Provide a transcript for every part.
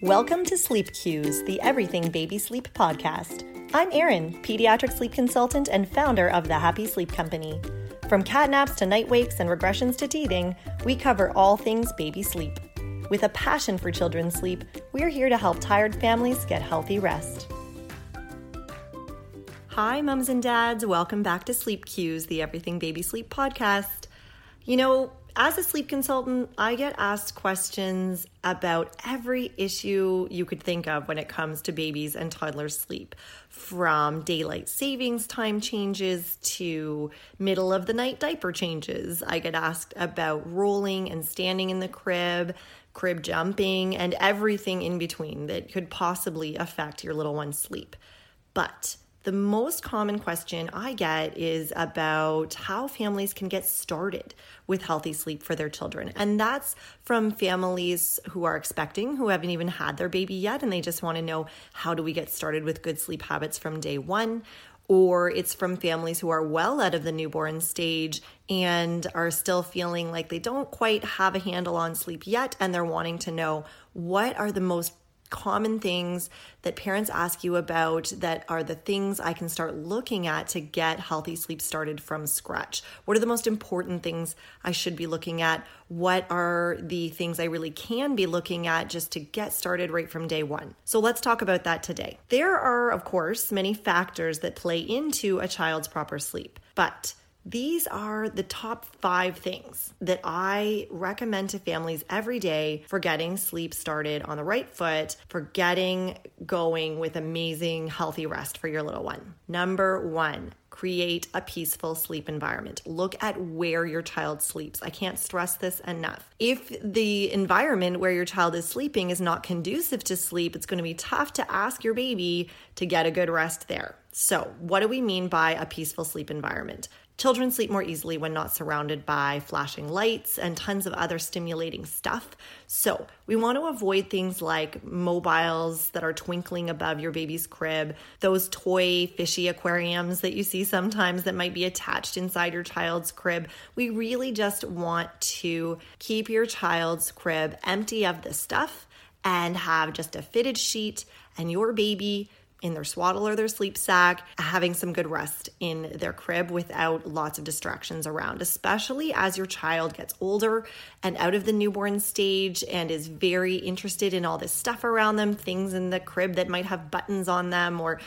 Welcome to Sleep Cues, the Everything Baby Sleep podcast. I'm Erin, pediatric sleep consultant and founder of the Happy Sleep Company. From catnaps to night wakes and regressions to teething, we cover all things baby sleep. With a passion for children's sleep, we're here to help tired families get healthy rest. Hi, mums and dads. Welcome back to Sleep Cues, the Everything Baby Sleep podcast. You know, as a sleep consultant, I get asked questions about every issue you could think of when it comes to babies and toddlers' sleep, from daylight savings time changes to middle of the night diaper changes. I get asked about rolling and standing in the crib, crib jumping, and everything in between that could possibly affect your little one's sleep. But the most common question I get is about how families can get started with healthy sleep for their children. And that's from families who are expecting, who haven't even had their baby yet, and they just want to know how do we get started with good sleep habits from day one. Or it's from families who are well out of the newborn stage and are still feeling like they don't quite have a handle on sleep yet, and they're wanting to know what are the most common things that parents ask you about that are the things I can start looking at to get healthy sleep started from scratch? What are the most important things I should be looking at? What are the things I really can be looking at just to get started right from day one? So let's talk about that today. There are, of course, many factors that play into a child's proper sleep, but these are the top five things that I recommend to families every day for getting sleep started on the right foot, for getting going with amazing, healthy rest for your little one. Number one, create a peaceful sleep environment. Look at where your child sleeps. I can't stress this enough. If the environment where your child is sleeping is not conducive to sleep, it's going to be tough to ask your baby to get a good rest there. So, what do we mean by a peaceful sleep environment? Children sleep more easily when not surrounded by flashing lights and tons of other stimulating stuff. So, we want to avoid things like mobiles that are twinkling above your baby's crib, those toy fishy aquariums that you see sometimes that might be attached inside your child's crib. We really just want to keep your child's crib empty of this stuff and have just a fitted sheet and your baby in their swaddle or their sleep sack, having some good rest in their crib without lots of distractions around, especially as your child gets older and out of the newborn stage and is very interested in all this stuff around them, things in the crib that might have buttons on them or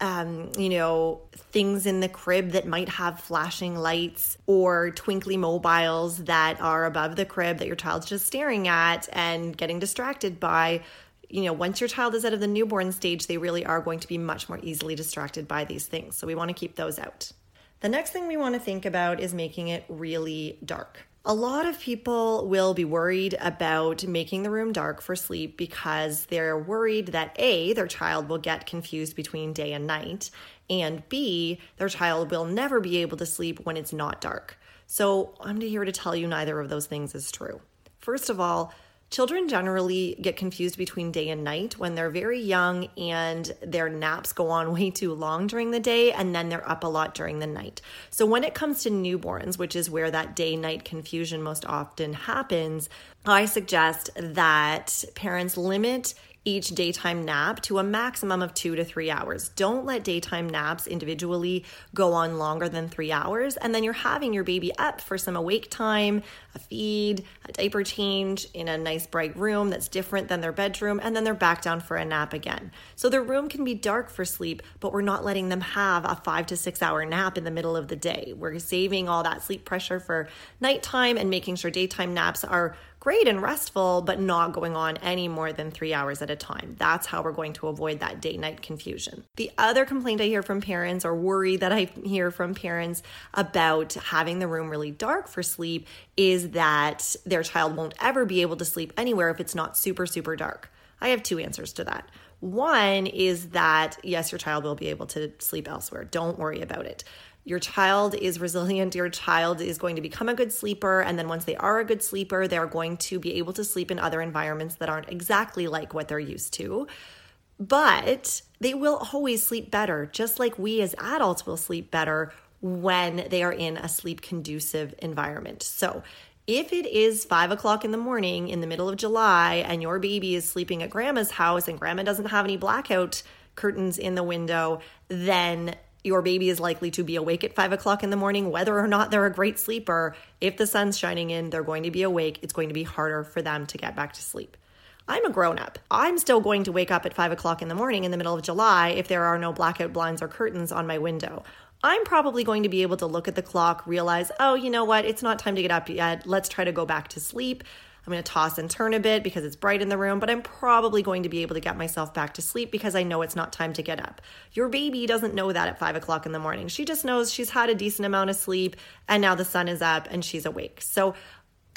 um, you know, things in the crib that might have flashing lights or twinkly mobiles that are above the crib that your child's just staring at and getting distracted by you know, once your child is out of the newborn stage, they really are going to be much more easily distracted by these things. So we want to keep those out. The next thing we want to think about is making it really dark. A lot of people will be worried about making the room dark for sleep because they're worried that A, their child will get confused between day and night, and B, their child will never be able to sleep when it's not dark. So I'm here to tell you neither of those things is true. First of all, Children generally get confused between day and night when they're very young and their naps go on way too long during the day and then they're up a lot during the night. So, when it comes to newborns, which is where that day night confusion most often happens, I suggest that parents limit each daytime nap to a maximum of two to three hours. Don't let daytime naps individually go on longer than three hours. And then you're having your baby up for some awake time, a feed, a diaper change in a nice bright room that's different than their bedroom. And then they're back down for a nap again. So their room can be dark for sleep, but we're not letting them have a five to six hour nap in the middle of the day. We're saving all that sleep pressure for nighttime and making sure daytime naps are great and restful, but not going on any more than three hours at a time. That's how we're going to avoid that day night confusion. The other complaint I hear from parents or worry that I hear from parents about having the room really dark for sleep is that their child won't ever be able to sleep anywhere if it's not super, super dark. I have two answers to that. One is that yes, your child will be able to sleep elsewhere. Don't worry about it your child is resilient, your child is going to become a good sleeper. And then once they are a good sleeper, they're going to be able to sleep in other environments that aren't exactly like what they're used to. But they will always sleep better, just like we as adults will sleep better when they are in a sleep conducive environment. So If it is five o'clock in the morning in the middle of July and your baby is sleeping at grandma's house and grandma doesn't have any blackout curtains in the window, then your baby is likely to be awake at five o'clock in the morning, whether or not they're a great sleeper. If the sun's shining in, they're going to be awake. It's going to be harder for them to get back to sleep. I'm a grown up. I'm still going to wake up at five o'clock in the morning in the middle of July if there are no blackout blinds or curtains on my window. I'm probably going to be able to look at the clock, realize, oh, you know what, it's not time to get up yet. Let's try to go back to sleep. I'm going to toss and turn a bit because it's bright in the room, but I'm probably going to be able to get myself back to sleep because I know it's not time to get up. Your baby doesn't know that at five o'clock in the morning. She just knows she's had a decent amount of sleep and now the sun is up and she's awake. So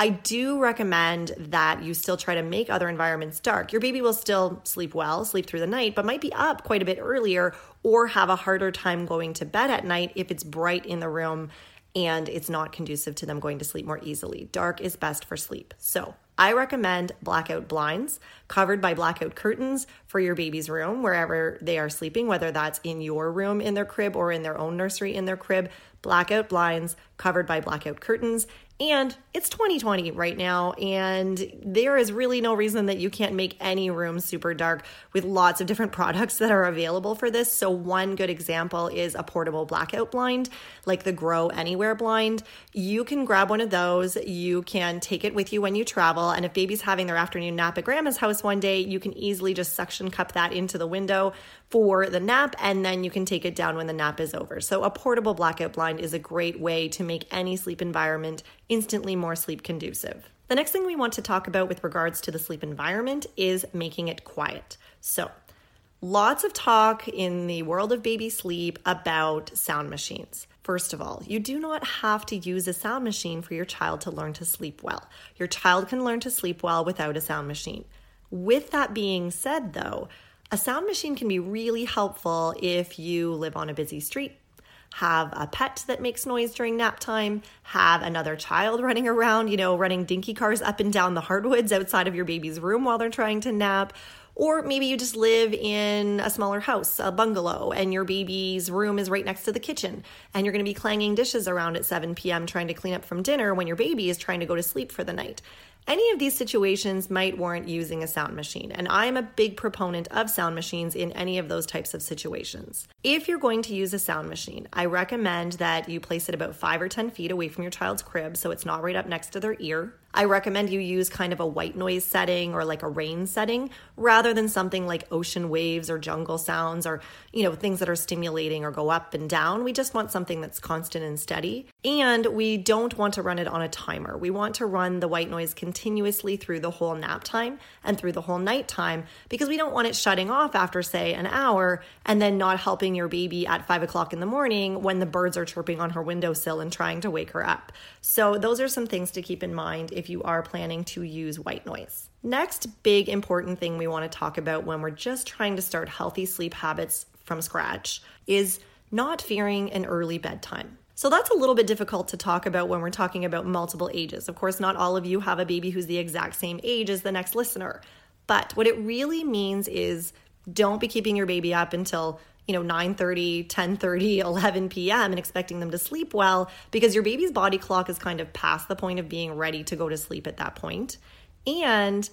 I do recommend that you still try to make other environments dark. Your baby will still sleep well, sleep through the night, but might be up quite a bit earlier or have a harder time going to bed at night if it's bright in the room and it's not conducive to them going to sleep more easily. Dark is best for sleep. So, I recommend blackout blinds covered by blackout curtains for your baby's room, wherever they are sleeping, whether that's in your room in their crib or in their own nursery in their crib. Blackout blinds covered by blackout curtains and it's 2020 right now, and there is really no reason that you can't make any room super dark with lots of different products that are available for this. So, one good example is a portable blackout blind, like the Gro Anywhere blind. You can grab one of those, you can take it with you when you travel, and if baby's having their afternoon nap at grandma's house one day, you can easily just suction cup that into the window for the nap, and then you can take it down when the nap is over. So, a portable blackout blind is a great way to make any sleep environment instantly more sleep conducive. The next thing we want to talk about with regards to the sleep environment is making it quiet. So, lots of talk in the world of baby sleep about sound machines. First of all, you do not have to use a sound machine for your child to learn to sleep well. Your child can learn to sleep well without a sound machine. With that being said, though, a sound machine can be really helpful if you live on a busy street have a pet that makes noise during nap time, have another child running around, you know, running dinky cars up and down the hardwoods outside of your baby's room while they're trying to nap. Or maybe you just live in a smaller house, a bungalow, and your baby's room is right next to the kitchen, and you're gonna be clanging dishes around at 7 p.m. trying to clean up from dinner when your baby is trying to go to sleep for the night. Any of these situations might warrant using a sound machine, and I'm a big proponent of sound machines in any of those types of situations. If you're going to use a sound machine, I recommend that you place it about five or 10 feet away from your child's crib so it's not right up next to their ear. I recommend you use kind of a white noise setting or like a rain setting rather than something like ocean waves or jungle sounds or, you know, things that are stimulating or go up and down. We just want something that's constant and steady. And we don't want to run it on a timer. We want to run the white noise continuously through the whole nap time and through the whole night time because we don't want it shutting off after, say, an hour and then not helping your baby at five o'clock in the morning when the birds are chirping on her windowsill and trying to wake her up. So, those are some things to keep in mind if you are planning to use white noise. Next, big important thing we want to talk about when we're just trying to start healthy sleep habits from scratch is not fearing an early bedtime. So that's a little bit difficult to talk about when we're talking about multiple ages. Of course, not all of you have a baby who's the exact same age as the next listener. But what it really means is don't be keeping your baby up until you know 9:30, 10:30, 11 p.m. and expecting them to sleep well because your baby's body clock is kind of past the point of being ready to go to sleep at that point. And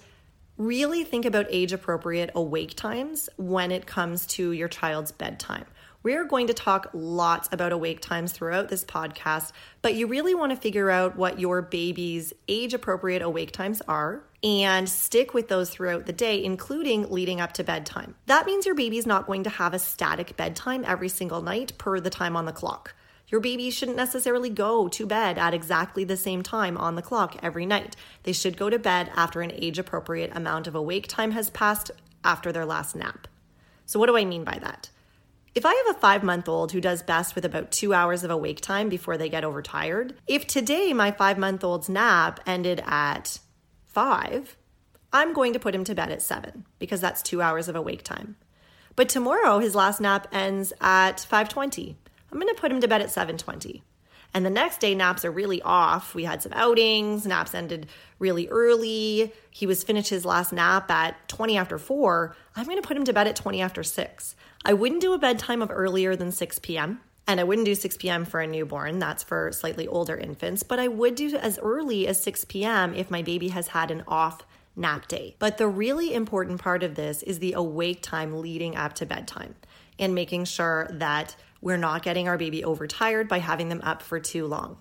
really think about age appropriate awake times when it comes to your child's bedtime. We're going to talk lots about awake times throughout this podcast, but you really want to figure out what your baby's age appropriate awake times are and stick with those throughout the day, including leading up to bedtime. That means your baby's not going to have a static bedtime every single night per the time on the clock. Your baby shouldn't necessarily go to bed at exactly the same time on the clock every night. They should go to bed after an age appropriate amount of awake time has passed after their last nap. So, what do I mean by that? If I have a five month old who does best with about two hours of awake time before they get overtired, if today my five month old's nap ended at five, I'm going to put him to bed at seven because that's two hours of awake time. But tomorrow his last nap ends at 5:20. I'm going to put him to bed at 7:20. And the next day naps are really off. We had some outings, naps ended really early. He was finished his last nap at 20 after 4. I'm going to put him to bed at 20 after 6. I wouldn't do a bedtime of earlier than 6 p.m. And I wouldn't do 6 p.m. for a newborn, that's for slightly older infants, but I would do as early as 6 p.m. if my baby has had an off nap day. But the really important part of this is the awake time leading up to bedtime and making sure that we're not getting our baby overtired by having them up for too long.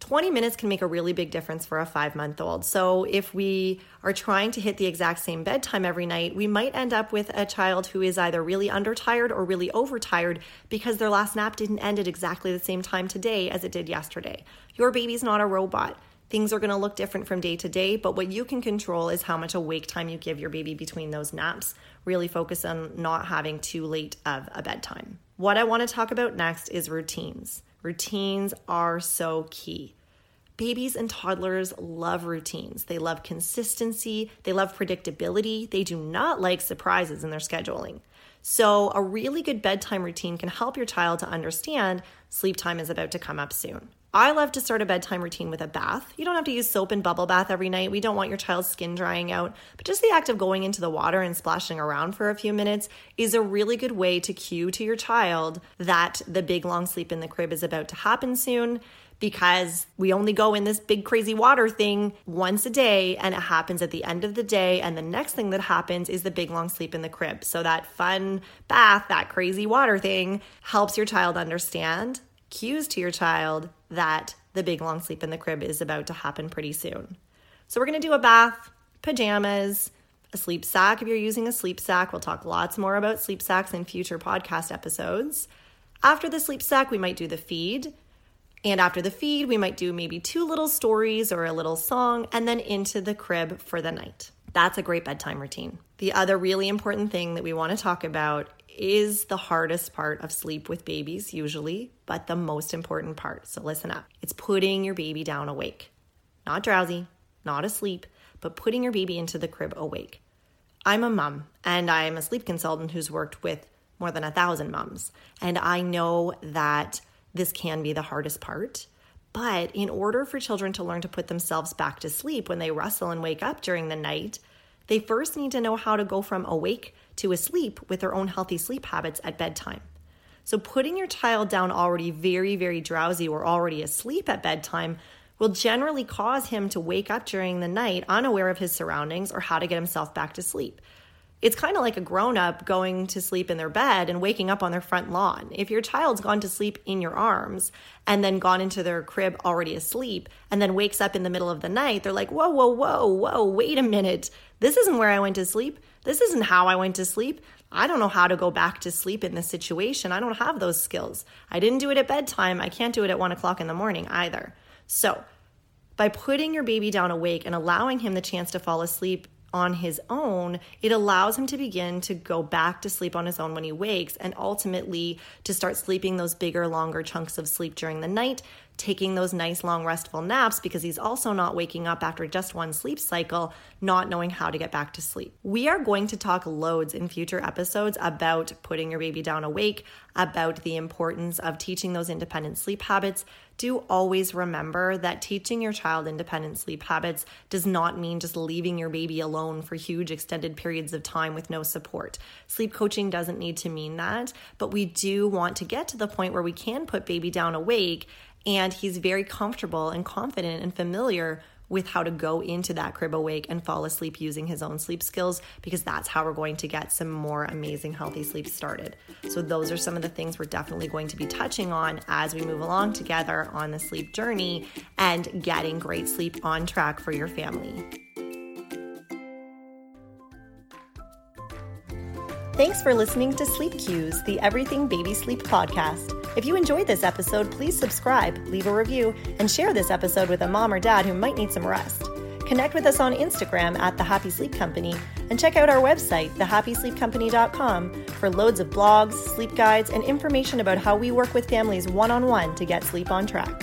20 minutes can make a really big difference for a five month old. So, if we are trying to hit the exact same bedtime every night, we might end up with a child who is either really undertired or really overtired because their last nap didn't end at exactly the same time today as it did yesterday. Your baby's not a robot. Things are going to look different from day to day, but what you can control is how much awake time you give your baby between those naps. Really focus on not having too late of a bedtime. What I want to talk about next is routines. Routines are so key. Babies and toddlers love routines. They love consistency. They love predictability. They do not like surprises in their scheduling. So, a really good bedtime routine can help your child to understand sleep time is about to come up soon. I love to start a bedtime routine with a bath. You don't have to use soap and bubble bath every night. We don't want your child's skin drying out. But just the act of going into the water and splashing around for a few minutes is a really good way to cue to your child that the big long sleep in the crib is about to happen soon because we only go in this big crazy water thing once a day and it happens at the end of the day and the next thing that happens is the big long sleep in the crib so that fun bath that crazy water thing helps your child understand cues to your child that the big long sleep in the crib is about to happen pretty soon so we're going to do a bath pajamas a sleep sack if you're using a sleep sack we'll talk lots more about sleep sacks in future podcast episodes after the sleep sack we might do the feed and after the feed, we might do maybe two little stories or a little song and then into the crib for the night. That's a great bedtime routine. The other really important thing that we want to talk about is the hardest part of sleep with babies, usually, but the most important part. So listen up. It's putting your baby down awake. Not drowsy, not asleep, but putting your baby into the crib awake. I'm a mom and I'm a sleep consultant who's worked with more than a thousand moms. And I know that this can be the hardest part. But in order for children to learn to put themselves back to sleep when they wrestle and wake up during the night, they first need to know how to go from awake to asleep with their own healthy sleep habits at bedtime. So, putting your child down already very, very drowsy or already asleep at bedtime will generally cause him to wake up during the night unaware of his surroundings or how to get himself back to sleep. It's kind of like a grown up going to sleep in their bed and waking up on their front lawn. If your child's gone to sleep in your arms and then gone into their crib already asleep and then wakes up in the middle of the night, they're like, whoa, whoa, whoa, whoa, wait a minute. This isn't where I went to sleep. This isn't how I went to sleep. I don't know how to go back to sleep in this situation. I don't have those skills. I didn't do it at bedtime. I can't do it at one o'clock in the morning either. So, by putting your baby down awake and allowing him the chance to fall asleep on his own, it allows him to begin to go back to sleep on his own when he wakes and ultimately to start sleeping those bigger, longer chunks of sleep during the night taking those nice long restful naps because he's also not waking up after just one sleep cycle, not knowing how to get back to sleep. We are going to talk loads in future episodes about putting your baby down awake, about the importance of teaching those independent sleep habits. Do always remember that teaching your child independent sleep habits does not mean just leaving your baby alone for huge extended periods of time with no support. Sleep coaching doesn't need to mean that, but we do want to get to the point where we can put baby down awake and he's very comfortable and confident and familiar with how to go into that crib awake and fall asleep using his own sleep skills because that's how we're going to get some more amazing healthy sleep started. So, those are some of the things we're definitely going to be touching on as we move along together on the sleep journey and getting great sleep on track for your family. Thanks for listening to Sleep Cues, the Everything Baby Sleep podcast. If you enjoyed this episode, please subscribe, leave a review, and share this episode with a mom or dad who might need some rest. Connect with us on Instagram at The Happy Sleep Company and check out our website, thehappysleepcompany.com, for loads of blogs, sleep guides, and information about how we work with families one on one to get sleep on track.